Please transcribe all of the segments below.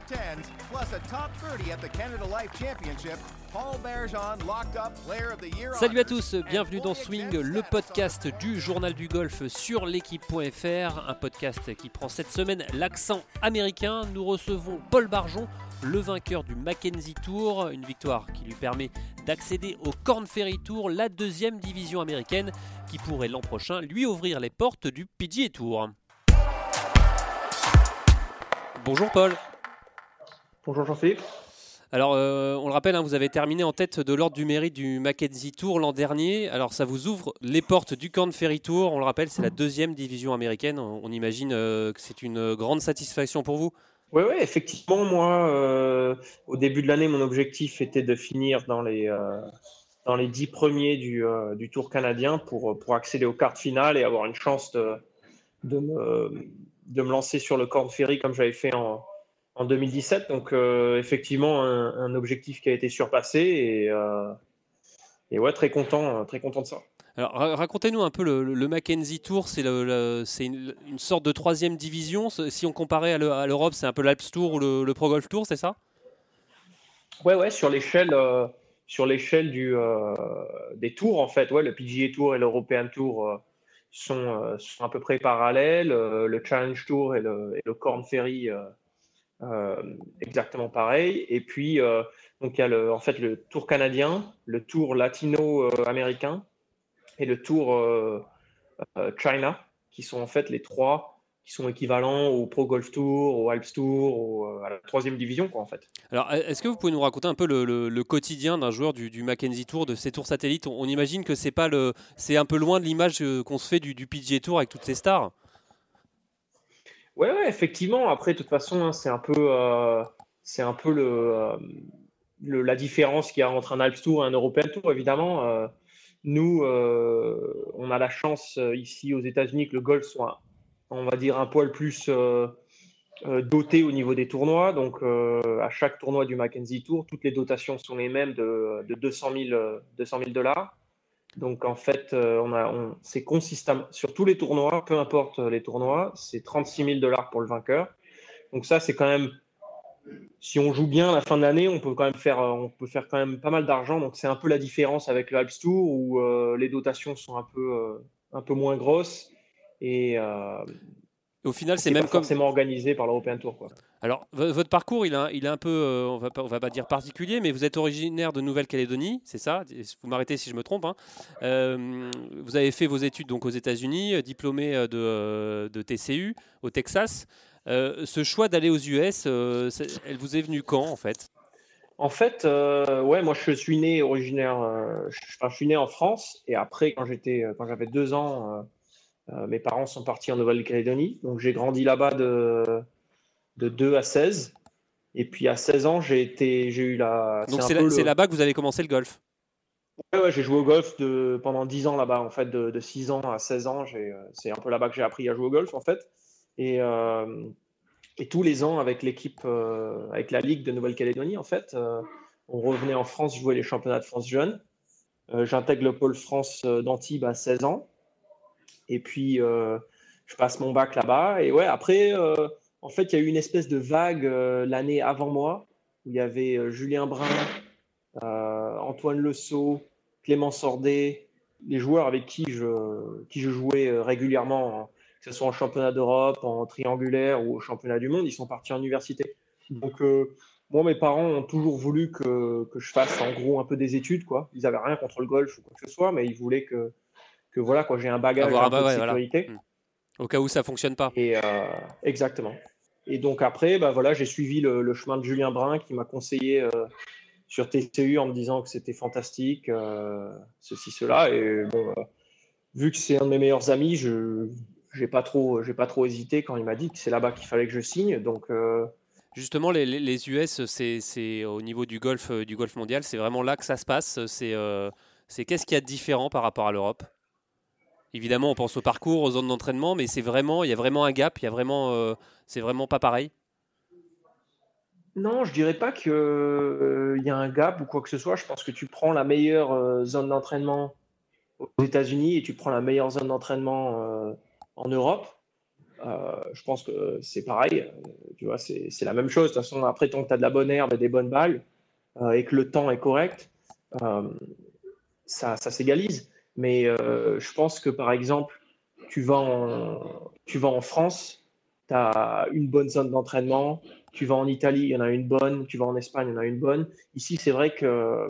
top 10s, plus a top 30 at the Canada Life Championship. Paul Bergeron locked up Player of the Year. Salut à tous, bienvenue dans Swing, le podcast du journal du golf sur l'équipe.fr, un podcast qui prend cette semaine l'accent américain. Nous recevons Paul Barjon, le vainqueur du Mackenzie Tour, une victoire qui lui permet d'accéder au Corn Ferry Tour, la deuxième division américaine qui pourrait l'an prochain lui ouvrir les portes du PGA Tour. Bonjour Paul. Bonjour Jean-Philippe. Alors, euh, on le rappelle, hein, vous avez terminé en tête de l'ordre du mérite du Mackenzie Tour l'an dernier. Alors, ça vous ouvre les portes du Corn Ferry Tour. On le rappelle, c'est la deuxième division américaine. On, imagine euh, que c'est une grande satisfaction pour vous. Oui, ouais, effectivement, moi, euh, au début de l'année, mon objectif était de finir dans les, euh, dans les dix premiers du, euh, du Tour canadien pour, pour accéder aux quarts finales et avoir une chance de, de, me, de me lancer sur le Corn Ferry comme j'avais fait en, en 2017. Donc, euh, effectivement, un, un objectif qui a été surpassé et, euh, et ouais, très content, très content de ça. Alors, ra- racontez-nous un peu le, le- Mackenzie Tour. C'est une, une sorte de troisième division. Si on comparait à le- à l'Europe, c'est un peu l'Alps Tour ou le, le Pro Golf Tour, c'est ça? Ouais, ouais, sur l'échelle, euh, sur l'échelle euh, des tours, en fait, ouais, le PGA Tour et l'European Tour euh, sont, euh, sont à peu près parallèles. euh, le Challenge Tour et le, et le Corn Ferry, euh, euh, exactement pareil. Et puis, euh, donc, il y a le, en fait le Tour canadien, le Tour latino-américain et le Tour euh, euh, China, qui sont en fait les trois qui sont équivalents au Pro Golf Tour, au Alps Tour, euh, à la troisième division, quoi, en fait. Alors, est-ce que vous pouvez nous raconter un peu le, quotidien d'un joueur du, du Mackenzie Tour, de ces tours satellites? On, imagine que c'est pas le, c'est un peu loin de l'image euh, qu'on se fait du, du PGA Tour avec toutes ces stars. Ouais, effectivement. Après, de toute façon, hein, c'est un peu, euh, c'est un peu le, euh, le- la différence qu'il y a entre un Alps Tour et un European Tour, évidemment. Euh, nous, on a la chance ici aux États-Unis que le golf soit, on va dire, un poil plus doté au niveau des tournois. Donc, à chaque tournoi du Mackenzie Tour, toutes les dotations sont les mêmes de, de 200 000 euh, 200 000 dollars. Donc en fait, euh, on a, c'est consistamment sur tous les tournois, peu importe les tournois, c'est 36 000 dollars pour le vainqueur. Donc ça, c'est quand même, si on joue bien à la fin de l'année, on peut quand même faire, euh, on peut faire quand même pas mal d'argent. Donc c'est un peu la différence avec le Alps Tour où euh, les dotations sont un peu, euh, un peu moins grosses euh, Et au final, c'est même pas comme. forcément organisé par l'European Tour. Quoi. Alors, vo- votre parcours, il est un peu, euh, on va pas, on va pas dire particulier, mais vous êtes originaire de Nouvelle-Calédonie, c'est ça? Vous m'arrêtez si je me trompe. hein. Euh, vous avez fait vos études donc aux États-Unis, euh, diplômé de, de TCU au Texas. Euh, ce choix d'aller aux US, elle vous est venue quand en fait? En fait, euh, ouais, moi je suis né originaire, euh, je, enfin, je suis né en France et après quand j'étais, quand j'avais deux ans, euh, mes parents sont partis en Nouvelle-Calédonie, donc j'ai grandi là-bas de de 2 à 16 et puis à 16 ans j'ai été, j'ai eu la, Donc c'est le- là-bas que vous avez commencé le golf? Ouais, ouais, j'ai joué au golf de, pendant 10 ans là-bas, en fait, de, de 6 ans à 16 ans. euh, C'est un peu là-bas que j'ai appris à jouer au golf, en fait. Et, euh, et tous les ans, avec l'équipe, euh, avec la Ligue de Nouvelle-Calédonie, en fait, euh, on revenait en France jouer les championnats de France jeunes. J'intègre le pôle France d'Antibes à 16 ans. Et puis, euh, je passe mon bac là-bas. Et ouais, après, euh, en fait, il y a eu une espèce de vague euh, l'année avant moi, où il y avait Julien Brun, Antoine Le Sceau, Clément Sordet, les joueurs avec qui je, qui je jouais régulièrement, hein, que ce soit en championnat d'Europe, en triangulaire ou au championnat du monde, ils sont partis en université. Donc, moi, mes parents ont toujours voulu que, que je fasse en gros un peu des études. Quoi. Ils n'avaient rien contre le golf ou quoi que ce soit, mais ils voulaient que, que voilà, quoi, j'ai un bagage Avoir un un peu ba- de ouais, voilà. sécurité. Mm. Au cas où ça fonctionne pas. Et euh, exactement. Et donc après, bah voilà, j'ai suivi le, le chemin de Julien Brun qui m'a conseillé euh, sur TCU en me disant que c'était fantastique, euh, ceci, cela. Et bon, euh, vu que c'est un de mes meilleurs amis, je j'ai pas trop, j'ai pas trop hésité quand il m'a dit que c'est là-bas qu'il fallait que je signe. Donc Justement, les, les- US, c'est au niveau du golf, du golf mondial, c'est vraiment là que ça se passe. C'est qu'est-ce qu'il y a de différent par rapport à l'Europe? Évidemment, on pense au parcours, aux zones d'entraînement, mais c'est vraiment, il y a vraiment un gap. Il y a vraiment, euh, c'est vraiment pas pareil. non, je dirais pas qu'il y a un gap ou quoi que ce soit. Je pense que tu prends la meilleure euh, zone d'entraînement aux États-Unis et tu prends la meilleure zone d'entraînement euh, en Europe. je pense que c'est pareil. tu vois, c'est la même chose. De toute façon, après, tant que tu as de la bonne herbe et des bonnes balles et que le temps est correct, ça s'égalise. Mais je pense que, par exemple, tu vas en, France, tu as une bonne zone d'entraînement. Tu vas en Italie, il y en a une bonne. Tu vas en Espagne, il y en a une bonne. Ici, c'est vrai que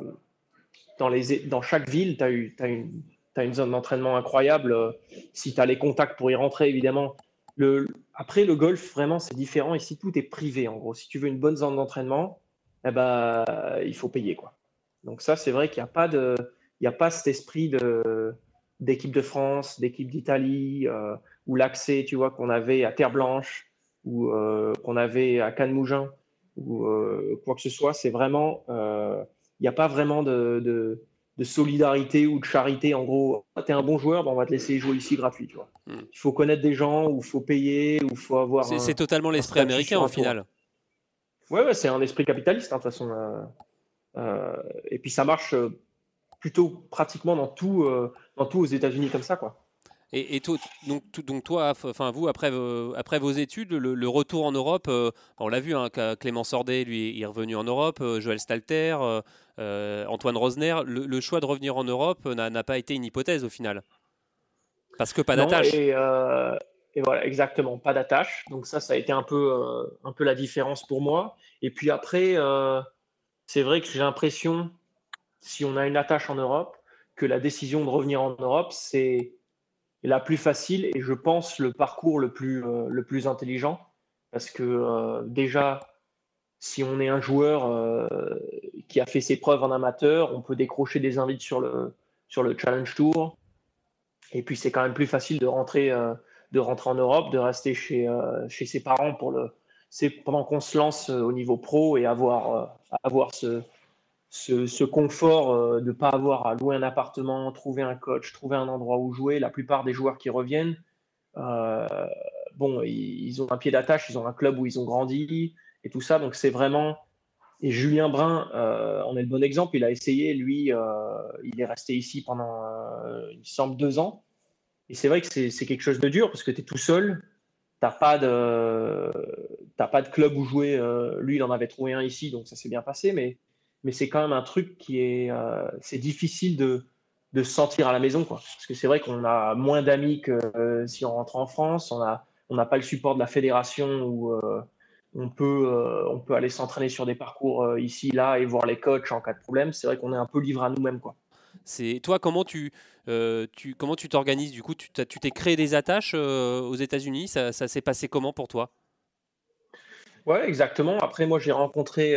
dans, les, dans chaque ville, tu as, as, as une zone d'entraînement incroyable. Si tu as les contacts pour y rentrer, évidemment. Après, le golf, vraiment, c'est différent. Ici, tout est privé, en gros. Si tu veux une bonne zone d'entraînement, eh ben, il faut payer. Quoi. Donc ça, c'est vrai qu'il n'y a, pas de, il a pas cet esprit de d'équipe de France, d'équipe d'Italie, euh, ou l'accès, tu vois, qu'on avait à Terre Blanche, ou euh, qu'on avait à Cannes-Mougin, ou euh, quoi que ce soit, c'est vraiment, il n'y a pas vraiment de, de, solidarité ou de charité. En gros, ah, tu es un bon joueur, ben, on va te laisser jouer ici gratuit, tu vois. Hmm. Il faut connaître des gens, ou il faut payer, ou il faut avoir. C'est totalement l'esprit américain au final. Ouais, ouais c'est un esprit capitaliste, hein, de toute façon. et puis ça marche plutôt pratiquement dans tout, euh, dans tout aux États-Unis comme ça, quoi. Et, et donc, donc, toi, enfin vous, après, après vos études, le, retour en Europe, euh, on l'a vu, hein, Clément Sordet, lui, est revenu en Europe, euh, Joël Stalter, Antoine Rosner, le, choix de revenir en Europe n'a pas été une hypothèse au final. Parce que pas d'attache. Et, et, voilà, exactement, pas d'attache. Donc ça, ça a été un peu, un peu la différence pour moi. Et puis après, c'est vrai que j'ai l'impression si on a une attache en Europe, que la décision de revenir en Europe, c'est la plus facile et je pense le parcours le plus, euh, le plus intelligent. Parce que euh, déjà, si on est un joueur euh, qui a fait ses preuves en amateur, on peut décrocher des invites sur le, sur le Challenge Tour. Et puis c'est quand même plus facile de rentrer, de rentrer en Europe, de rester chez, chez ses parents pour le, pendant qu'on se lance au niveau pro et avoir, avoir ce, ce, confort euh, de ne pas avoir à louer un appartement, trouver un coach, trouver un endroit où jouer. La plupart des joueurs qui reviennent, euh, bon, ils, ont un pied d'attache, ils ont un club où ils ont grandi et tout ça. Donc c'est vraiment. Et Julien Brun euh, en est le bon exemple. Il a essayé, lui, il est resté ici pendant, il semble, deux ans. Et c'est vrai que c'est quelque chose de dur parce que tu es tout seul. Tu n'as pas, de, pas de club où jouer. lui, il en avait trouvé un ici, donc ça s'est bien passé. Mais mais c'est quand même un truc qui est, euh, c'est difficile de, de se sentir à la maison, quoi. Parce que c'est vrai qu'on a moins d'amis que euh, si on rentre en France, on a, on n'a pas le support de la fédération où euh, on peut, on peut aller s'entraîner sur des parcours ici, là et voir les coachs en cas de problème. C'est vrai qu'on est un peu livré à nous-mêmes, quoi. C'est toi comment tu, tu comment tu t'organises du coup? Tu t'es créé des attaches aux États-Unis? Ça, ça s'est passé comment pour toi? Ouais exactement après moi j'ai rencontré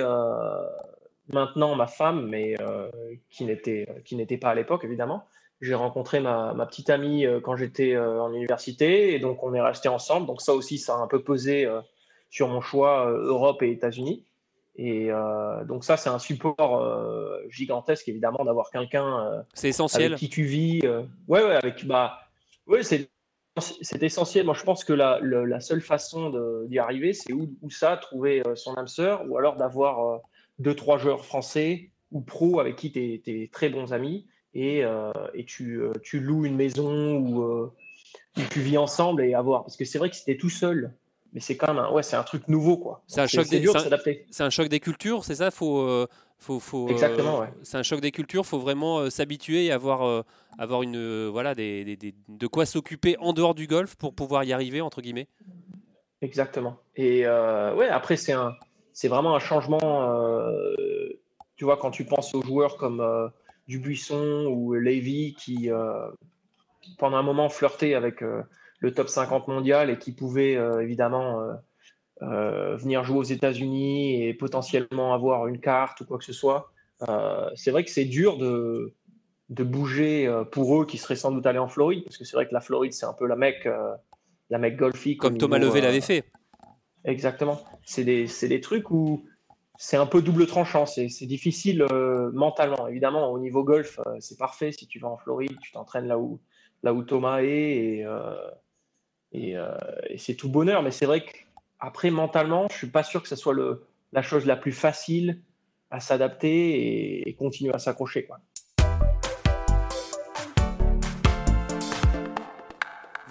maintenant ma femme, mais euh, qui n'était qui n'était pas à l'époque évidemment. J'ai rencontré ma, ma, petite amie euh, quand j'étais euh, en université et donc on est resté ensemble. Donc ça aussi, ça a un peu pesé sur mon choix Europe et États-Unis. Et donc ça, c'est un support gigantesque évidemment d'avoir quelqu'un. c'est essentiel. Avec qui tu vis. ouais, ouais, avec bah, ouais, c'est c'est essentiel. Moi, je pense que la, la seule façon d'y arriver, c'est où, où, ça, trouver son âme sœur, ou alors d'avoir deux, trois joueurs français ou pro avec qui tu es, très bons amis et, euh, et tu, euh, tu, loues une maison ou, euh, tu vis ensemble et avoir. Parce que c'est vrai que c'était tout seul, mais c'est quand même un, ouais, c'est un truc nouveau. quoi. C'est un, choc des, c'est un choc des cultures, c'est ça? Faut, faut, faut, Exactement, ouais. C'est un choc des cultures, faut vraiment s'habituer et avoir, avoir une, voilà, des, des, de quoi s'occuper en dehors du golf pour pouvoir y arriver, entre guillemets. Exactement. Et ouais, après, c'est un c'est vraiment un changement. Euh, tu vois, quand tu penses aux joueurs comme euh, Dubuisson ou Levy qui, euh, pendant un moment, flirtaient avec le top 50 mondial et qui pouvaient évidemment venir jouer aux États-Unis et potentiellement avoir une carte ou quoi que ce soit. c'est vrai que c'est dur de, de bouger pour eux qui seraient sans doute allés en Floride, parce que c'est vrai que la Floride, c'est un peu la mec, la mec golfique. Comme Thomas Levé l'avait fait. Exactement. C'est des, des, trucs où c'est un peu double tranchant. C'est difficile euh, mentalement. Évidemment, au niveau golf, euh, c'est parfait. Si tu vas en Floride, tu t'entraînes là où, là où Thomas est et, euh, c'est tout bonheur. Mais c'est vrai qu'après, mentalement, je suis pas sûr que ce soit le, la chose la plus facile à s'adapter et, et, continuer à s'accrocher.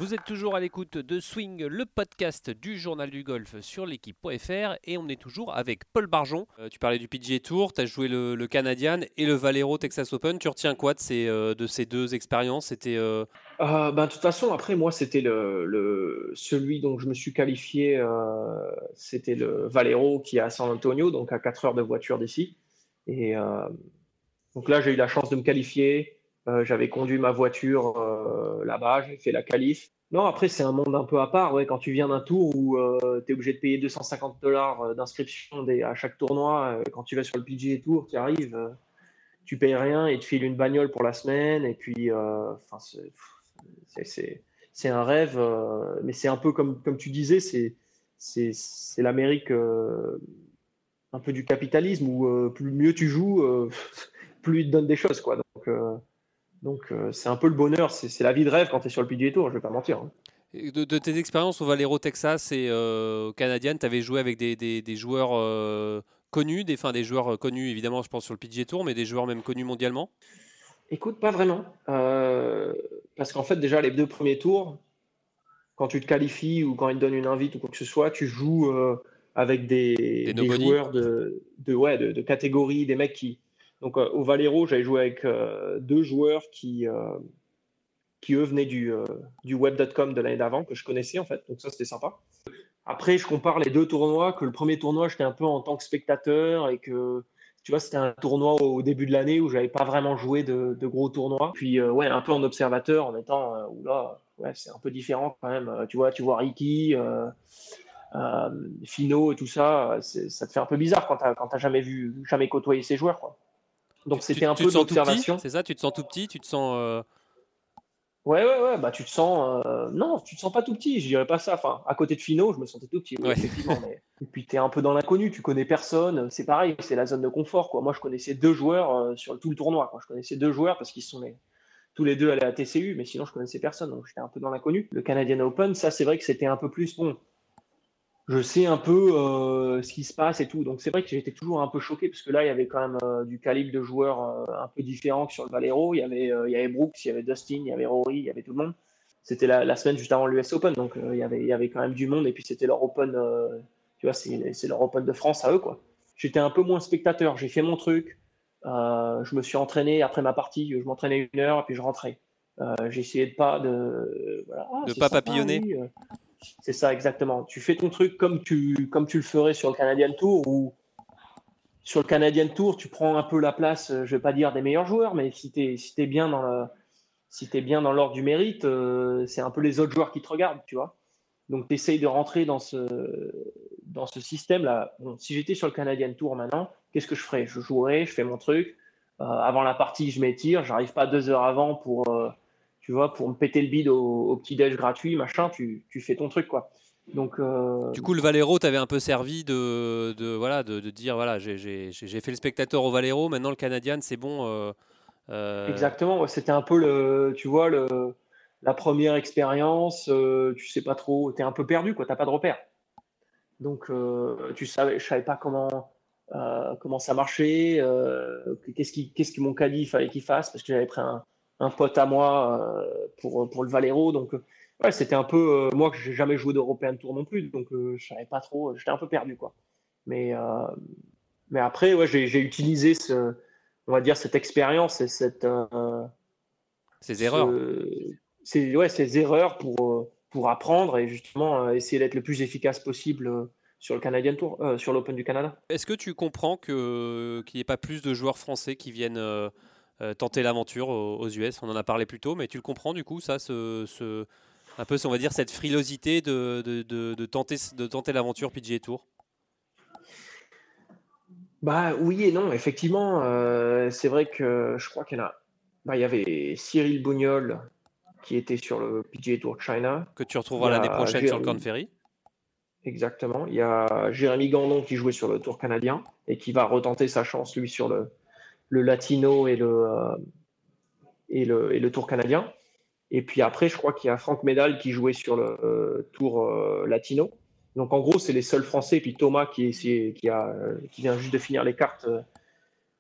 Vous êtes toujours à l'écoute de Swing, le podcast du journal du golf sur l'équipe.fr et on est toujours avec Paul Barjon. Euh, tu parlais du PGA Tour, tu as joué le, Canadian et le Valero Texas Open. Tu retiens quoi de ces, euh, de ces deux expériences? C'était euh, ben, De toute façon, après, moi, c'était le, celui dont je me suis qualifié, c'était le Valero qui est à San Antonio, donc à 4 heures de voiture d'ici. Et donc là, j'ai eu la chance de me qualifier. Euh, j'avais conduit ma voiture euh, là-bas, j'ai fait la qualif. Non, après, c'est un monde un peu à part. Ouais, quand tu viens d'un tour où euh, tu es obligé de payer 250 dollars d'inscription à chaque tournoi, quand tu vas sur le PGA Tour, tu arrives, tu payes rien et tu files une bagnole pour la semaine. Et puis, c'est un rêve, mais c'est un peu comme, comme tu disais, c'est l'Amérique un peu du capitalisme où plus mieux tu joues, plus ils te donnent des choses. Quoi. Donc euh, c'est un peu le bonheur, c'est la vie de rêve quand tu es sur le PGA Tour, je vais pas mentir. Hein. De, tes expériences au Valero Texas et euh, au Canadian, tu avais joué avec des, joueurs euh, connus, des, des joueurs connus évidemment, je pense sur le PGA Tour, mais des joueurs même connus mondialement? Écoute, pas vraiment. parce qu'en fait, déjà, les deux premiers tours, quand tu te qualifies ou quand ils te donnent une invite ou quoi que ce soit, tu joues avec des, joueurs de, ouais, de, catégorie, des mecs qui, donc euh, au Valero, j'avais joué avec euh, deux joueurs qui, euh, qui eux venaient du, du web.com de l'année d'avant, que je connaissais en fait. Donc ça, c'était sympa. Après, je compare les deux tournois, que le premier tournoi, j'étais un peu en tant que spectateur et que tu vois, c'était un tournoi au début de l'année où j'avais pas vraiment joué de, gros tournois. Puis, ouais, un peu en observateur en étant, là, ouais, c'est un peu différent quand même. Tu vois, tu vois Ricky, Fino et tout ça, ça te fait un peu bizarre quand tu n'as jamais vu, jamais côtoyé ces joueurs, quoi. Donc c'était un peu d'observation. C'est ça, tu te sens tout petit, tu te sens. Euh, ouais, ouais, ouais, bah tu te sens. Euh, non, tu te sens pas tout petit, je dirais pas ça. Enfin, à côté de Fino, je me sentais tout petit, effectivement. Et puis tu es un peu dans l'inconnu, tu connais personne, c'est pareil, c'est la zone de confort. Quoi. Moi, je connaissais deux joueurs euh, sur tout le tournoi. Quoi. Je connaissais deux joueurs parce qu'ils sont tous les deux allés à TCU, mais sinon je connaissais personne, donc j'étais un peu dans l'inconnu. Le Canadian Open, ça c'est vrai que c'était un peu plus bon je sais un peu euh, ce qui se passe et tout. Donc c'est vrai que j'étais toujours un peu choqué parce que là, il y avait quand même euh, du calibre de joueurs euh, un peu différent que sur le Valero. Il y avait, il y avait Brooks, il y avait Dustin, il y avait Rory, il y avait tout le monde. C'était la, semaine juste avant l'US Open, donc il, y avait, il y avait quand même du monde. Et puis c'était leur Open, tu vois, c'est leur Open de France à eux, quoi. J'étais un peu moins spectateur. J'ai fait mon truc. je me suis entraîné après ma partie. Je m'entraînais une heure et puis je rentrais. j'ai essayé de pas de, voilà, ah, de pas papillonner. C'est ça, exactement. Tu fais ton truc comme tu, comme tu le ferais sur le Canadian Tour ou sur le Canadian Tour, tu prends un peu la place, euh, je vais pas dire des meilleurs joueurs, mais si tu es, si bien dans si bien dans l'ordre du mérite, euh, c'est un peu les autres joueurs qui te regardent, tu vois. Donc, tu essayes de rentrer dans ce, dans ce système-là. si j'étais sur le Canadian Tour maintenant, qu'est-ce que je ferais? Je jouerais, je fais mon truc. Euh, avant la partie, je m'étire. J'arrive pas deux heures avant pour, tu vois, pour me péter le bide au, petit déj gratuit, machin, tu, tu, fais ton truc, quoi. Donc, euh, Du coup, le Valero t'avait un peu servi de, de voilà, de, de, dire voilà, j'ai fait le spectateur au Valero, maintenant le Canadien, c'est bon. Euh, euh, Exactement, c'était un peu le, tu vois, le, la première expérience, tu sais pas trop, tu es un peu perdu, quoi, t'as pas de repère. Donc, tu savais, je savais pas comment, comment ça marchait, qu'est-ce qui, qu'est-ce que mon caddie fallait qu'il fasse, parce que j'avais pris un, un pote à moi euh, pour, pour le Valero. Donc, euh, ouais, c'était un peu. Euh, moi, que j'ai jamais joué d'European Tour non plus, donc je savais pas trop. J'étais un peu perdu, quoi. Mais, mais après, ouais, j'ai utilisé ce, on va dire, cette expérience et cette. ces erreurs. ces, ouais, ces erreurs pour, pour apprendre et justement essayer d'être le plus efficace possible sur le Canadian Tour, sur l'Open du Canada. Est-ce que tu comprends que qu'il n'y ait pas plus de joueurs français qui viennent euh, tenter l'aventure aux, US. On en a parlé plus tôt, mais tu le comprends du coup, ça, ce, un peu, on va dire, cette frilosité de, de, tenter, de tenter l'aventure PGA Tour? Bah oui et non, effectivement, euh, c'est vrai que je crois qu'il y a. Bah, il y avait Cyril Bougnol qui était sur le PGA Tour China. Que tu retrouveras l'année prochaine sur le Corn Ferry. Exactement. Il y a Jérémy Gandon qui jouait sur le Tour canadien et qui va retenter sa chance lui sur le, le latino et le, euh, et le, et le tour canadien. Et puis après, je crois qu'il y a Franck Médal qui jouait sur le euh, tour euh, latino. Donc en gros, c'est les seuls Français. Et puis Thomas qui, qui, a, qui vient juste de finir les cartes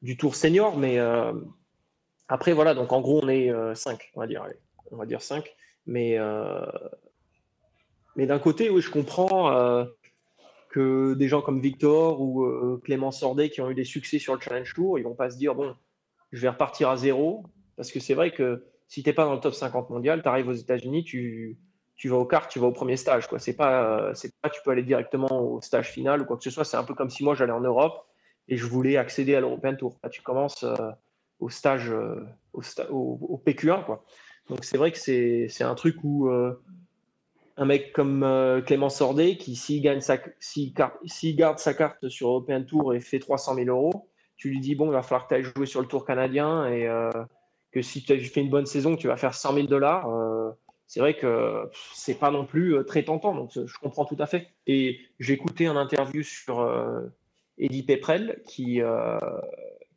du tour senior. Mais après, voilà, donc en gros, on est 5, on va dire. on va dire 5. Mais, mais d'un côté, oui, je comprends que des gens comme Victor ou Clément Sordet qui ont eu des succès sur le Challenge Tour, ils vont pas se dire bon, je vais repartir à zéro. Parce que c'est vrai que si tu n'es pas dans le top 50 mondial, tu arrives aux États-Unis, tu, tu vas au quart, tu vas au premier stage. Quoi. C'est pas, c'est pas, tu peux aller directement au stage final ou quoi que ce soit. C'est un peu comme si moi j'allais en Europe et je voulais accéder à l'European Tour. tu commences euh, au stage, euh, au, au, PQ1. Quoi. Donc c'est vrai que c'est, un truc où euh, un mec comme Clément Sordet, qui s'il, garde sa carte sur European Tour et fait 300 000 euros, tu lui dis bon, il va falloir que tu ailles jouer sur le Tour canadien et que si tu fais une bonne saison, tu vas faire 100 000 dollars c'est vrai que c'est pas non plus euh, très tentant. Donc, je comprends tout à fait. Et j'ai écouté un interview sur euh, Eddie Peprel qui, euh,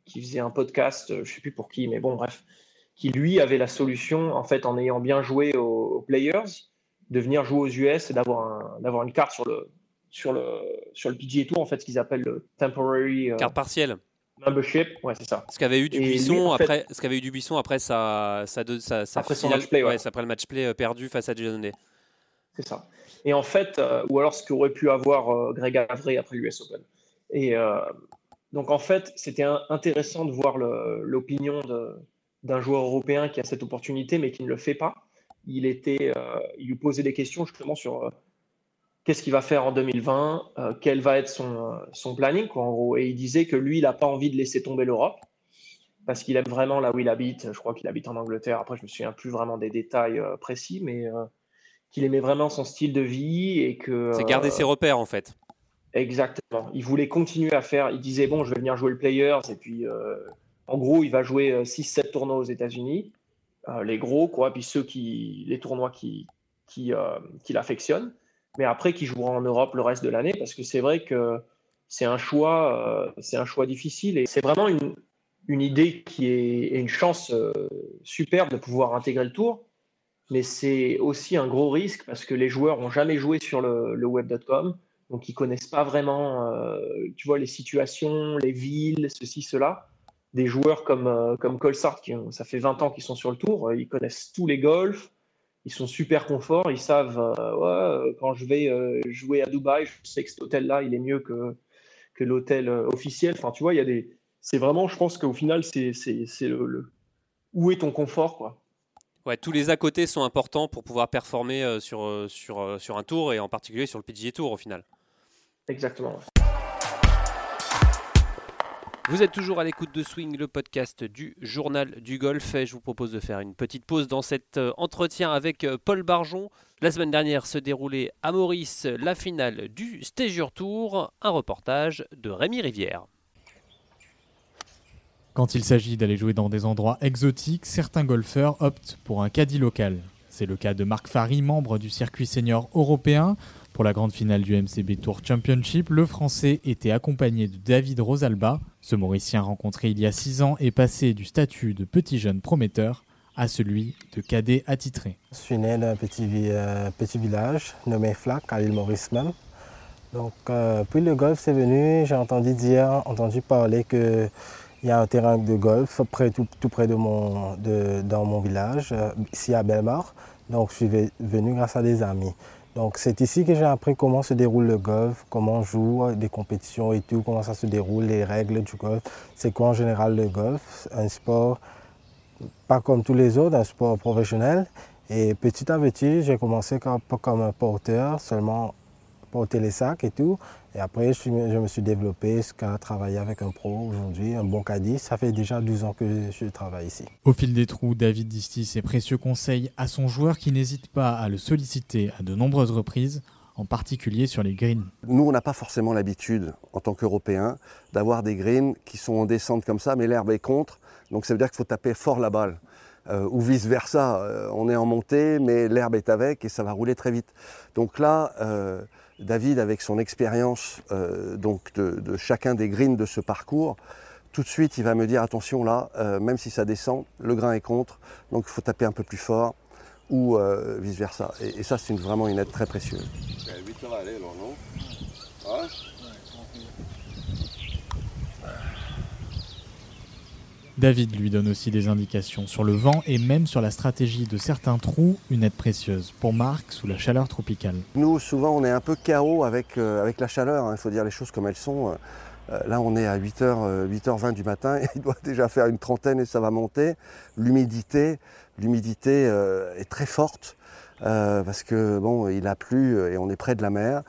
qui faisait un podcast, je sais plus pour qui, mais bon, bref, qui lui avait la solution, en fait, en ayant bien joué aux, players, de venir jouer aux US et d'avoir un, d'avoir une carte sur le, sur le, sur le PGA Tour, en fait, ce qu'ils appellent le temporary. carte partielle. Membership, ouais, c'est ça. Ce qu'avait eu du Buisson après, ce qu'avait eu du Buisson après sa, sa, après son match play, ouais. après le match play euh, perdu face à Dieudonné. C'est ça. Et en fait, euh, ou alors ce qu'aurait pu avoir euh, Greg Avray après l'US Open. Et donc en fait, c'était intéressant de voir l'opinion d'un joueur européen qui a cette opportunité mais qui ne le fait pas. Il était, il lui posait des questions justement sur qu'est-ce qu'il va faire en 2020, euh, quel va être son, son planning, quoi, en gros. Et il disait que lui, il n'a pas envie de laisser tomber l'Europe parce qu'il aime vraiment là où il habite. Je crois qu'il habite en Angleterre. Après, je me souviens plus vraiment des détails euh, précis, mais euh, qu'il aimait vraiment son style de vie et que. C'est garder ses repères en fait. Exactement. Il voulait continuer à faire. Il disait bon, je vais venir jouer le Players et puis en gros, il va jouer 6-7 tournois aux États-Unis, les gros quoi, puis ceux qui, les tournois qui, qui, qui l'affectionnent mais après qui jouera en Europe le reste de l'année, parce que c'est vrai que c'est un choix, euh, c'est un choix difficile et c'est vraiment une, une, idée qui est une chance euh, superbe de pouvoir intégrer le tour, mais c'est aussi un gros risque parce que les joueurs n'ont jamais joué sur le, le web.com, donc ils connaissent pas vraiment, euh, tu vois, les situations, les villes, ceci, cela. Des joueurs comme, comme Colsart, qui ça fait 20 ans qu'ils sont sur le tour, ils connaissent tous les golfs, ils sont super confort. Ils savent, euh, ouais, euh, quand je vais euh, jouer à Dubaï, je sais que cet hôtel-là, il est mieux que, que l'hôtel officiel. Enfin, tu vois, il y a des. C'est vraiment, je pense qu'au final, c'est le, Où est ton confort, quoi? Ouais, tous les à côté sont importants pour pouvoir performer sur, sur, sur un tour et en particulier sur le PGA Tour au final. Exactement. Vous êtes toujours à l'écoute de Swing, le podcast du journal du golf. Et je vous propose de faire une petite pause dans cet euh, entretien avec euh, Paul Barjon. La semaine dernière se déroulait à Maurice la finale du Stager Tour. Un reportage de Rémi Rivière. Quand il s'agit d'aller jouer dans des endroits exotiques, certains golfeurs optent pour un caddie local. C'est le cas de Marc Fary, membre du circuit senior européen, pour la grande finale du MCB Tour Championship, le Français était accompagné de David Rosalba. Ce Mauricien rencontré il y a 6 ans est passé du statut de petit jeune prometteur à celui de cadet attitré. Je suis né d'un petit, euh, petit, village nommé Flac, à l'île Maurice même. Donc, euh, puis le golf c'est venu, j'ai entendu dire, entendu parler qu'il y a un terrain de golf tout, près de mon, dans mon village, euh, ici à Belmar. Donc je suis venu grâce à des amis. Donc c'est ici que j'ai appris comment se déroule le golf, comment on joue, des compétitions et tout, comment ça se déroule, les règles du golf. C'est quoi en général le golf? Un sport pas comme tous les autres, un sport professionnel. Et petit à petit, j'ai commencé comme, comme un porteur, seulement porter les sacs et tout. Et après, je, me suis développé jusqu'à travailler avec un pro aujourd'hui, un bon caddie. Ça fait déjà 12 ans que je travaille ici. Au fil des trous, David distit ses précieux conseils à son joueur qui n'hésite pas à le solliciter à de nombreuses reprises, en particulier sur les greens. Nous, on n'a pas forcément l'habitude, en tant qu'Européens, d'avoir des greens qui sont en descente comme ça, mais l'herbe est contre. Donc ça veut dire qu'il faut taper fort la balle. Euh, ou vice-versa, euh, on est en montée, mais l'herbe est avec et ça va rouler très vite. Donc là, euh, David, avec son expérience euh, donc de, chacun des greens de ce parcours, tout de suite, il va me dire attention là, euh, même si ça descend, le grain est contre, donc il faut taper un peu plus fort ou euh, vice versa. Et, ça, c'est vraiment une aide très précieuse. David lui donne aussi des indications sur le vent et même sur la stratégie de certains trous, une aide précieuse pour Marc sous la chaleur tropicale. Nous, souvent, on est un peu chaos avec, euh, avec la chaleur, hein. il faut dire les choses comme elles sont. Euh, là, on est à 8h, 8h20 du matin, et il doit déjà faire une trentaine et ça va monter. L'humidité, l'humidité est très forte parce que bon, il a plu et on est près de la mer.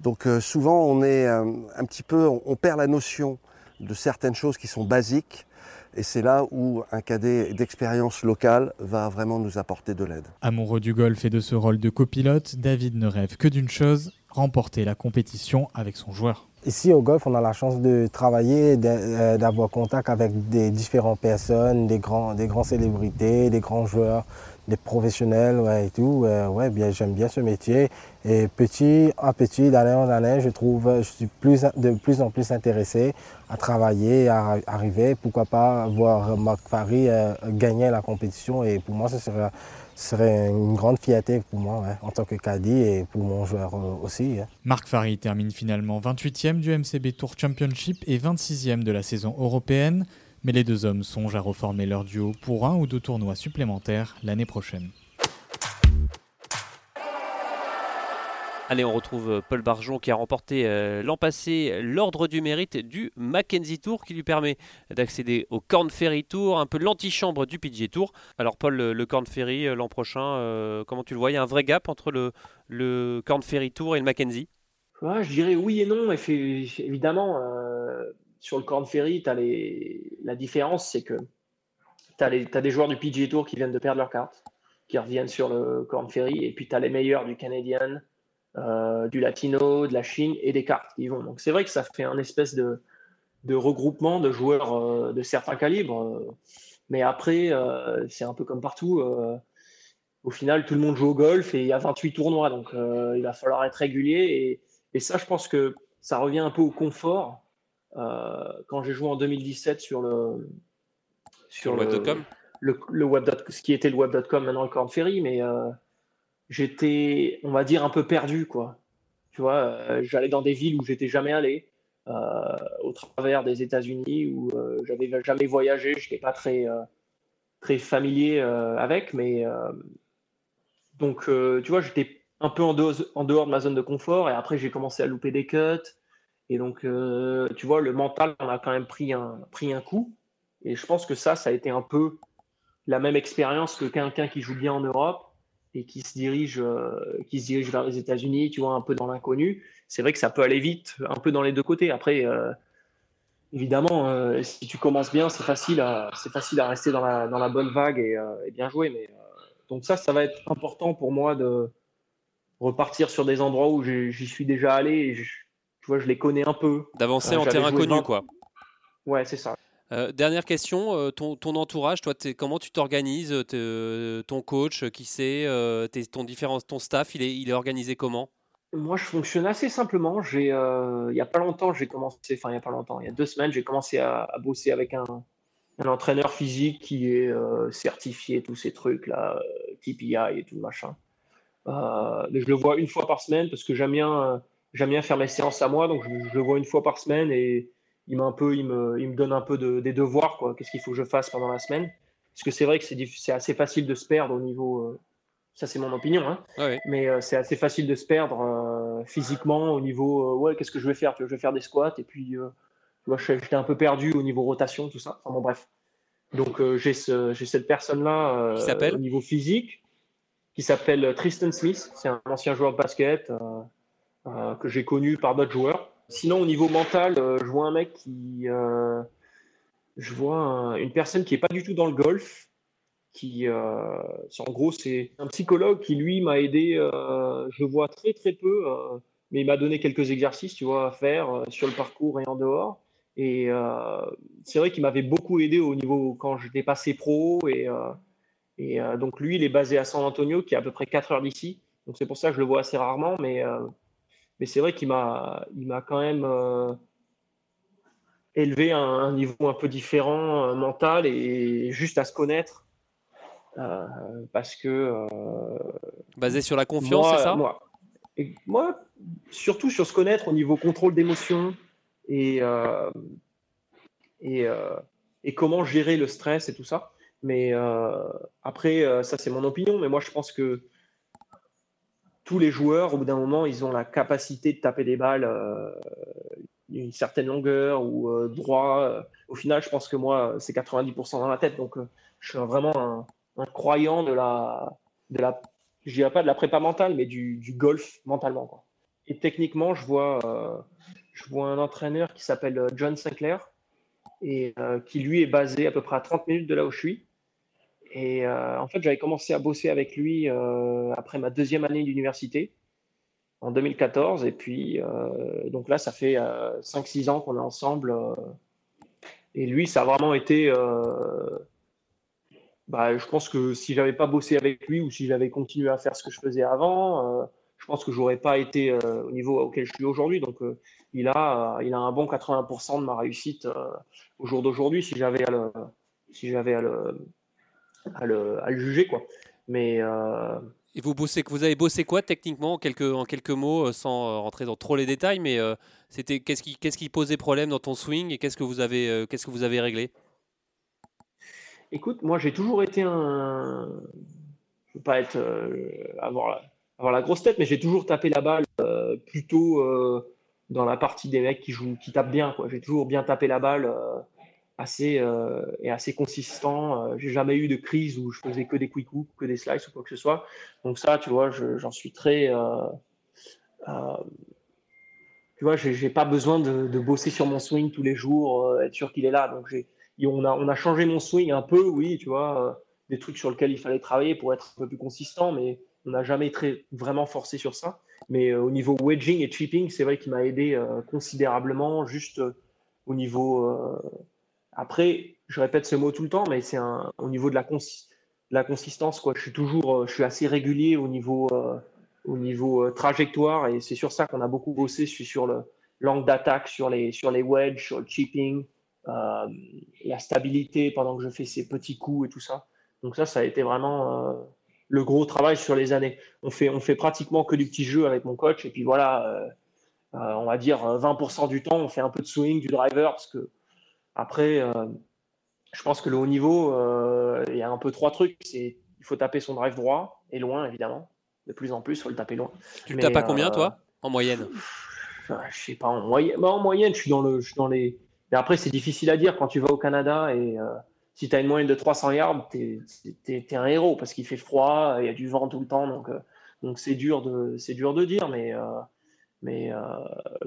Donc souvent, on est un petit peu, on perd la notion de certaines choses qui sont basiques et c'est là où un cadet d'expérience locale va vraiment nous apporter de l'aide. Amoureux du golf et de ce rôle de copilote, David ne rêve que d'une chose, remporter la compétition avec son joueur. Ici au golf, on a la chance de travailler, euh, d'avoir contact avec des différentes personnes, des grands, des grands célébrités, des grands joueurs, des professionnels ouais, et tout. Euh, ouais, bien, j'aime bien ce métier. Et petit à petit, d'année en année, je trouve, je suis plus, de plus en plus intéressé à travailler, à arriver, pourquoi pas voir Marc Farry euh, gagner la compétition. Et pour moi, ce serait serait une grande fierté pour moi en tant que caddie et pour mon joueur euh, aussi. Hein. Marc Farry termine finalement 28e du MCB Tour Championship et 26e de la saison européenne, mais les deux hommes songent à reformer leur duo pour un ou deux tournois supplémentaires l'année prochaine. Allez, on retrouve euh, Paul Barjon qui a remporté euh, l'an passé l'ordre du mérite du Mackenzie Tour qui lui permet d'accéder au Corn Ferry Tour, un peu l'antichambre du PGA Tour. Alors Paul, le, Corn Ferry euh, l'an prochain, comment tu le vois? Il y a un vrai gap entre le, le Corn Ferry Tour et le Mackenzie? Je dirais oui et non. Évidemment, sur le Corn Ferry, as la différence, c'est que tu as, des joueurs du PGA Tour qui viennent de perdre leur carte, qui reviennent sur le Corn Ferry, et puis tu as les meilleurs du Canadian euh, du latino, de la Chine et des cartes qui vont. Donc c'est vrai que ça fait un espèce de, regroupement de joueurs euh, de certains calibres. mais après, euh, c'est un peu comme partout. au final, tout le monde joue au golf et il y a 28 tournois. Donc il va falloir être régulier. Et, ça, je pense que ça revient un peu au confort. Quand j'ai joué en 2017 sur le sur, le, web.com le, ce qui était le web.com maintenant le Corn Ferry mais j'étais, on va dire, un peu perdu, quoi. Tu vois, euh, j'allais dans des villes où j'étais jamais allé, euh, au travers des États-Unis où euh, j'avais jamais voyagé, je n'étais pas très, très familier avec, mais donc, tu vois, j'étais un peu en dehors de ma zone de confort et après j'ai commencé à louper des cuts. Et donc, tu vois, le mental, on a quand même pris un, pris un coup. Et je pense que ça, ça a été un peu la même expérience que quelqu'un qui joue bien en Europe et qui se dirige, euh, qui se dirige vers les États-Unis, tu vois, un peu dans l'inconnu. C'est vrai que ça peut aller vite, un peu dans les deux côtés. Après, euh, évidemment, euh, si tu commences bien, c'est facile, à, facile à rester dans la, dans la bonne vague et, bien jouer. Mais donc ça, ça va être important pour moi de repartir sur des endroits où j'y suis déjà allé. Tu vois, je les connais un peu. D'avancer en terrain connu, quoi. Ouais, c'est ça. Euh, dernière question, euh, ton, entourage, toi, comment tu t'organises euh, Ton coach, qui c'est ton, ton staff, il est, il est organisé comment? Moi, je fonctionne assez simplement. J'ai, il n'y a pas longtemps, j'ai commencé, enfin, il n'y a pas longtemps, il y a deux semaines, j'ai commencé à, bosser avec un, entraîneur physique qui est certifié, tous ces trucs-là, TPI et tout le machin. je le vois une fois par semaine parce que j'aime bien, j'aime bien faire mes séances à moi, donc je, je le vois une fois par semaine et il, un peu, il, me, il me donne un peu de, des devoirs, quoi. Qu'est-ce qu'il faut que je fasse pendant la semaine? Parce que c'est vrai que c'est assez facile de se perdre au niveau. Euh, ça, c'est mon opinion, hein. mais euh, c'est assez facile de se perdre euh, physiquement au niveau. ouais, qu'est-ce que je vais faire? Je vais faire des squats et puis. j'étais un peu perdu au niveau rotation, tout ça. Enfin bon, bref. Donc j'ai ce, cette personne-là au niveau physique qui s'appelle Tristan Smith. C'est un ancien joueur de basket que j'ai connu par d'autres joueurs. Sinon, au niveau mental, euh, je vois un mec qui. Euh, je vois une personne qui n'est pas du tout dans le golf. Qui, euh, en gros, c'est un psychologue qui, lui, m'a aidé. je vois très, très peu, mais il m'a donné quelques exercices, tu vois, à faire sur le parcours et en dehors. Et c'est vrai qu'il m'avait beaucoup aidé au niveau quand j'étais passé pro. Et, et donc, lui, il est basé à San Antonio, qui est à peu près 4 heures d'ici. Donc, c'est pour ça que je le vois assez rarement. Mais mais c'est vrai qu'il m'a, il m'a quand même euh, élevé à un, niveau un peu différent euh, mental et juste à se connaître. Euh, parce que. Basé sur la confiance, c'est ça? moi, moi, surtout sur se connaître au niveau contrôle d'émotion et, et et comment gérer le stress et tout ça. Mais après, ça c'est mon opinion, mais moi je pense que tous les joueurs, au bout d'un moment, ils ont la capacité de taper des balles une certaine longueur ou droit. Au final, je pense que moi, c'est 90% dans la tête. Donc, je suis vraiment un, croyant de la, de la, pas de la prépa mentale, mais du, golf mentalement. Et techniquement, je vois, euh, je vois un entraîneur qui s'appelle euh, John Sinclair et euh, qui lui est basé à peu près à 30 minutes de là où je suis. Et en fait, j'avais commencé à bosser avec lui après ma deuxième année d'université en 2014. Et puis, donc là, ça fait 5-6 ans qu'on est ensemble. et lui, ça a vraiment été bah, je pense que si j'avais pas bossé avec lui ou si j'avais continué à faire ce que je faisais avant, euh, je pense que j'aurais pas été euh, au niveau auquel je suis aujourd'hui. Donc, euh, il, a, il a un bon 80% de ma réussite au jour d'aujourd'hui si j'avais si j'avais à le, à le, à le, juger. Quoi. Mais, Et vous, bossez, vous avez bossé quoi techniquement en quelques, en quelques mots, sans rentrer dans trop les détails, mais c'était qu'est-ce qui, qu'est-ce qui posait problème dans ton swing et qu'est-ce que vous avez, qu'est-ce que vous avez réglé? Écoute, moi j'ai toujours été un. Je veux pas être euh, avoir, la, avoir la grosse tête, mais j'ai toujours tapé la balle euh, plutôt euh, dans la partie des mecs qui jouent, qui tapent bien. J'ai toujours bien tapé la balle assez et assez consistant. j'ai jamais eu de crise où je faisais que des quick hooks, que des slices ou quoi que ce soit. Donc ça, tu vois, j'en suis très. tu vois, j'ai pas besoin de, bosser sur mon swing tous les jours, être sûr qu'il est là. Donc on a, on a changé mon swing un peu, oui, tu vois, euh, des trucs sur lesquels il fallait travailler pour être un peu plus consistant, mais on n'a jamais très, vraiment forcé sur ça. Mais euh, au niveau wedging et chipping, c'est vrai qu'il m'a aidé euh, considérablement, juste au niveau. Après, je répète ce mot tout le temps, mais c'est au niveau de la, consistance, quoi. Je suis toujours, je suis assez régulier au niveau, au niveau trajectoire, et c'est sur ça qu'on a beaucoup bossé. Je suis sur le l'angle d'attaque, sur les, sur les wedges, sur le chipping, euh, la stabilité pendant que je fais ces petits coups et tout ça. Donc ça, ça a été vraiment euh, le gros travail sur les années. On fait, on fait pratiquement que du petit jeu avec mon coach. Et puis voilà, euh, on va dire 20% du temps, on fait un peu de swing, du driver, parce que après, je pense que le haut niveau, il y a un peu trois trucs. C'est il faut taper son drive droit et loin, évidemment. De plus en plus, il faut le taper loin. Tu le tapes à combien, toi, en moyenne Je sais pas, en moyenne, bah, en moyenne, je suis dans, le, je suis dans les et après, c'est difficile à dire quand tu vas au Canada et euh, si tu as une moyenne de 300 yards, tu es, un héros parce qu'il fait froid, il y a du vent tout le temps. Donc, euh, donc c'est dur, de, dur de dire. Mais, euh, mais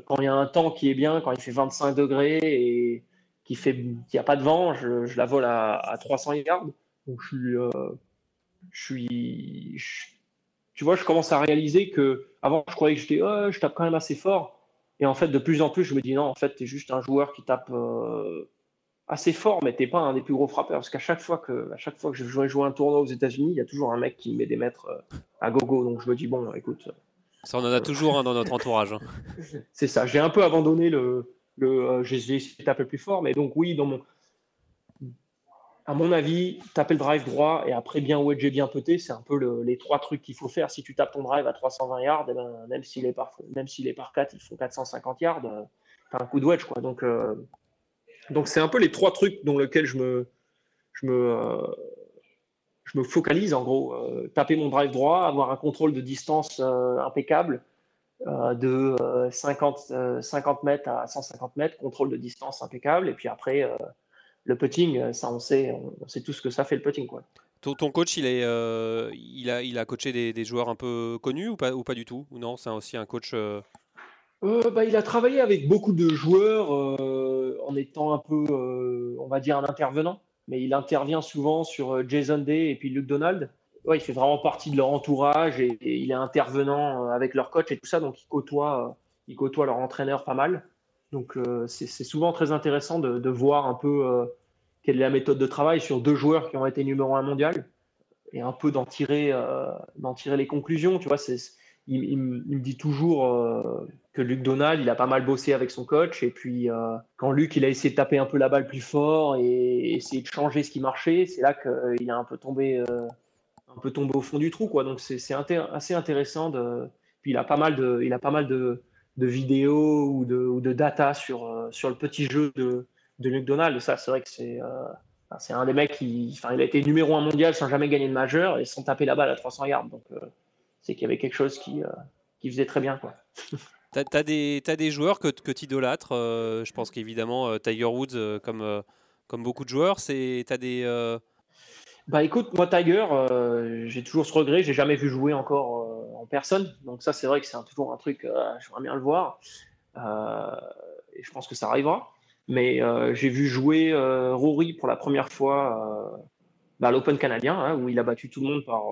quand il y a un temps qui est bien, quand il fait 25 degrés et qu'il n'y a pas de vent, je, la vole à, 300 yards. Donc je suis. je suis tu vois, je commence à réaliser que avant, je croyais que j'étais, oh, je tape quand même assez fort. Et en fait, de plus en plus, je me dis non, en fait, tu es juste un joueur qui tape euh, assez fort, mais tu pas un des plus gros frappeurs. Parce qu'à chaque fois que, à chaque fois que je joué, jouer un tournoi aux États-Unis, il y a toujours un mec qui met des mètres euh, à gogo. Donc je me dis, bon, écoute. Ça, on en a toujours un dans notre entourage. Hein. C'est ça. J'ai un peu abandonné le. Le j'ai essayé de taper plus fort, mais donc oui, dans mon, à mon avis, taper le drive droit et après bien wedger, bien peter, c'est un peu les trois trucs qu'il faut faire. Si tu tapes ton drive à 320 yards, eh ben, même s'il est par même s'il est par 4, il faut 450 yards, euh, tu un coup de wedge. Donc euh, donc c'est un peu les trois trucs dans lesquels je me euh, je me focalise en gros. taper mon drive droit, avoir un contrôle de distance impeccable de 50 50 mètres à 150 mètres, contrôle de distance impeccable et puis après le putting, euh, ça on sait, on sait tout ce que ça fait le putting. Quoi. Ton, coach, il, est, euh, il, a, il a coaché des, joueurs un peu connus ou pas, ou pas du tout? Ou non, c'est aussi un coach euh bah, Il a travaillé avec beaucoup de joueurs en étant un peu, on va dire, un intervenant. Mais il intervient souvent sur Jason Day et puis Luke Donald. Ouais, il fait vraiment partie de leur entourage et, il est intervenant avec leur coach et tout ça. Donc il côtoie, il côtoie leur entraîneur pas mal. Donc euh, c'est souvent très intéressant de, voir un peu euh, quelle est la méthode de travail sur deux joueurs qui ont été numéro un mondial et un peu d'en tirer, euh, tirer les conclusions. Tu vois, il, il, me dit toujours que Luc Donald, il a pas mal bossé avec son coach. Et puis, quand Luc, il a essayé de taper un peu la balle plus fort et essayer de changer ce qui marchait, c'est là qu'il a un peu tombé, un peu tombé au fond du trou. Quoi. Donc, c'est assez intéressant. Puis, il a pas mal de, vidéos ou de, data sur, euh, sur le petit jeu de, de Luke Donald. Ça, c'est vrai que c'est c'est un des mecs qui, enfin, il a été numéro un mondial sans jamais gagner de majeur et sans taper la balle à 300 yards. Donc, c'est qu'il y avait quelque chose qui, faisait très bien, quoi. T'as as des, joueurs que, tu idolâtres. je pense qu'évidemment, Tiger Woods, comme, beaucoup de joueurs, c'est as des, bah écoute, moi Tiger, euh, j'ai toujours ce regret, j'ai jamais vu jouer encore euh, en personne, donc ça c'est vrai que c'est toujours un truc, euh, j'aimerais bien le voir, et je pense que ça arrivera. Mais j'ai vu jouer Rory pour la première fois bah, à l'Open canadien, hein, où il a battu tout le monde par,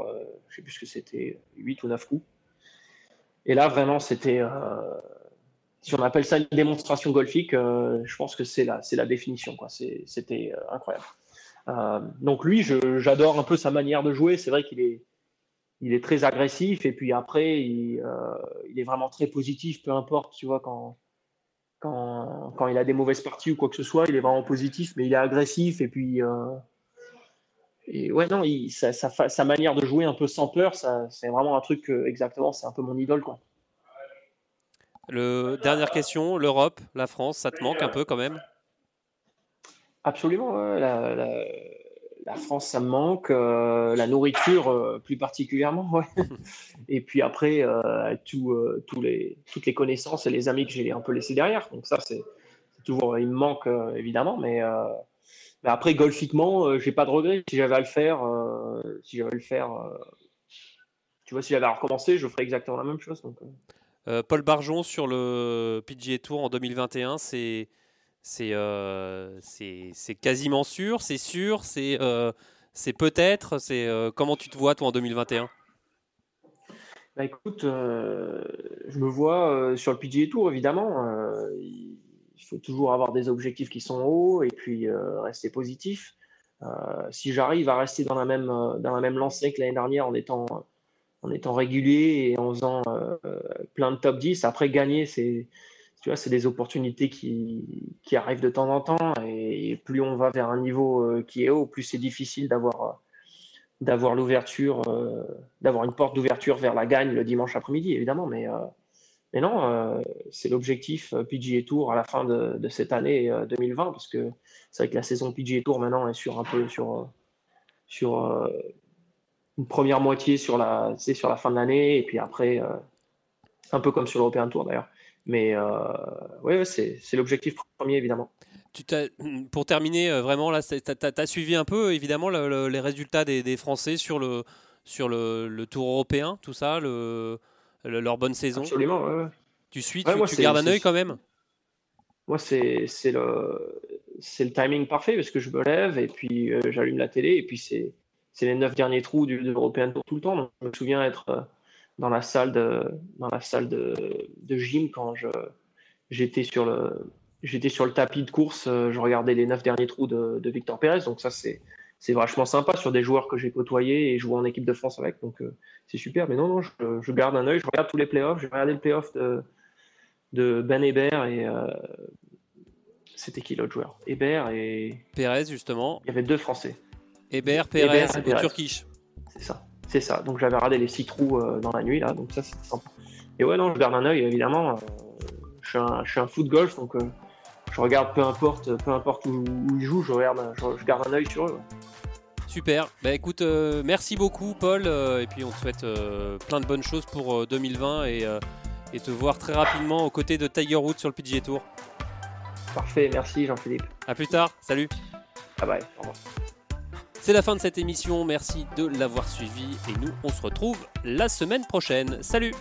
je sais plus ce que c'était, 8 ou 9 coups. Et là vraiment c'était, si on appelle ça une démonstration golfique, je pense que c'est la, la définition. C'était incroyable. Euh, donc lui, j'adore un peu sa manière de jouer. C'est vrai qu'il est, très agressif et puis après, il, euh, il, est vraiment très positif, peu importe, tu vois, quand, quand, quand, il a des mauvaises parties ou quoi que ce soit, il est vraiment positif, mais il est agressif et puis. Euh, et ouais, non, il, sa, sa, manière de jouer un peu sans peur, c'est vraiment un truc exactement, c'est un peu mon idole, quoi. Le, dernière question, l'Europe, la France, ça te manque un peu quand même? Absolument, la, la, France, ça me manque. Euh, la nourriture, euh, plus particulièrement. Ouais. et puis après, euh, tout, tous les, toutes les connaissances et les amis que j'ai un peu laissés derrière. Donc ça, c'est toujours, il me manque évidemment. Mais, mais après, golfiquement, j'ai pas de regrets. Si j'avais à le faire, si j'avais le faire, tu vois, si j'avais à recommencer, je ferais exactement la même chose. Donc, Paul Barjon sur le PGA Tour en 2021, c'est euh, c'est quasiment sûr, c'est sûr, c'est euh, peut-être. C'est euh, comment tu te vois toi en 2021 bah, écoute, je me vois sur le PGA Tour évidemment. il faut toujours avoir des objectifs qui sont hauts et puis rester positif. si j'arrive à rester dans la même dans la même lancée que l'année dernière en étant en étant régulier et en faisant plein de top 10, après gagner c'est tu vois, c'est des opportunités qui, qui, arrivent de temps en temps. Et plus on va vers un niveau euh, qui est haut, plus c'est difficile d'avoir euh, d'avoir l'ouverture, euh, d'avoir une porte d'ouverture vers la gagne le dimanche après-midi, évidemment. Mais, mais non, c'est l'objectif PGA Tour à la fin de, cette année 2020, parce que c'est vrai que la saison PGA Tour maintenant est sur un peu sur, sur une première moitié sur la, sur la fin de l'année, et puis après, un peu comme sur l'European Tour d'ailleurs. Mais euh, ouais, c'est l'objectif premier, évidemment. Tu pour terminer, euh, vraiment, là, tu as, suivi un peu, évidemment, les résultats des, des, Français sur, le, sur le, le, Tour européen, tout ça, le, leur bonne saison? Absolument, ouais, Tu suis, tu, gardes un œil quand même? Moi, c'est le, le timing parfait parce que je me lève et puis euh, j'allume la télé et puis c'est les neuf derniers trous du, de l'European Tour tout le temps. Donc, je me souviens être dans la salle de, dans la salle de, de gym quand je, j'étais sur le, j'étais sur le tapis de course, euh, je regardais les neuf derniers trous de, de Victor Pérez. Donc ça, c'est, c'est vachement sympa sur des joueurs que j'ai côtoyés et joué en équipe de France avec. Donc euh, c'est super. Mais non, non, je, je, garde un œil, je regarde tous les playoffs. J'ai regardé le playoff de, de Ben Hébert et euh, c'était qui l'autre joueur? Hébert et. Pérez, justement. Il y avait deux Français. Hébert, Pérez, et, Pérez. Turkish. C'est ça. C'est ça. Donc j'avais regardé les six trous euh, dans la nuit là, donc ça c'est sympa. Et ouais, non, je garde un œil évidemment. Euh, je, suis un, je suis un foot golf, donc euh, je regarde peu importe, peu importe où, ils jouent, je, regarde, je, garde un œil sur eux. Super. Bah écoute, merci beaucoup Paul, et puis on te souhaite plein de bonnes choses pour 2020 et, et, te voir très rapidement aux côtés de Tiger Woods sur le PGA Tour. Parfait, merci Jean-Philippe. À plus tard, salut. Bye bye, au revoir. C'est la fin de cette émission, merci de l'avoir suivi et nous on se retrouve la semaine prochaine. Salut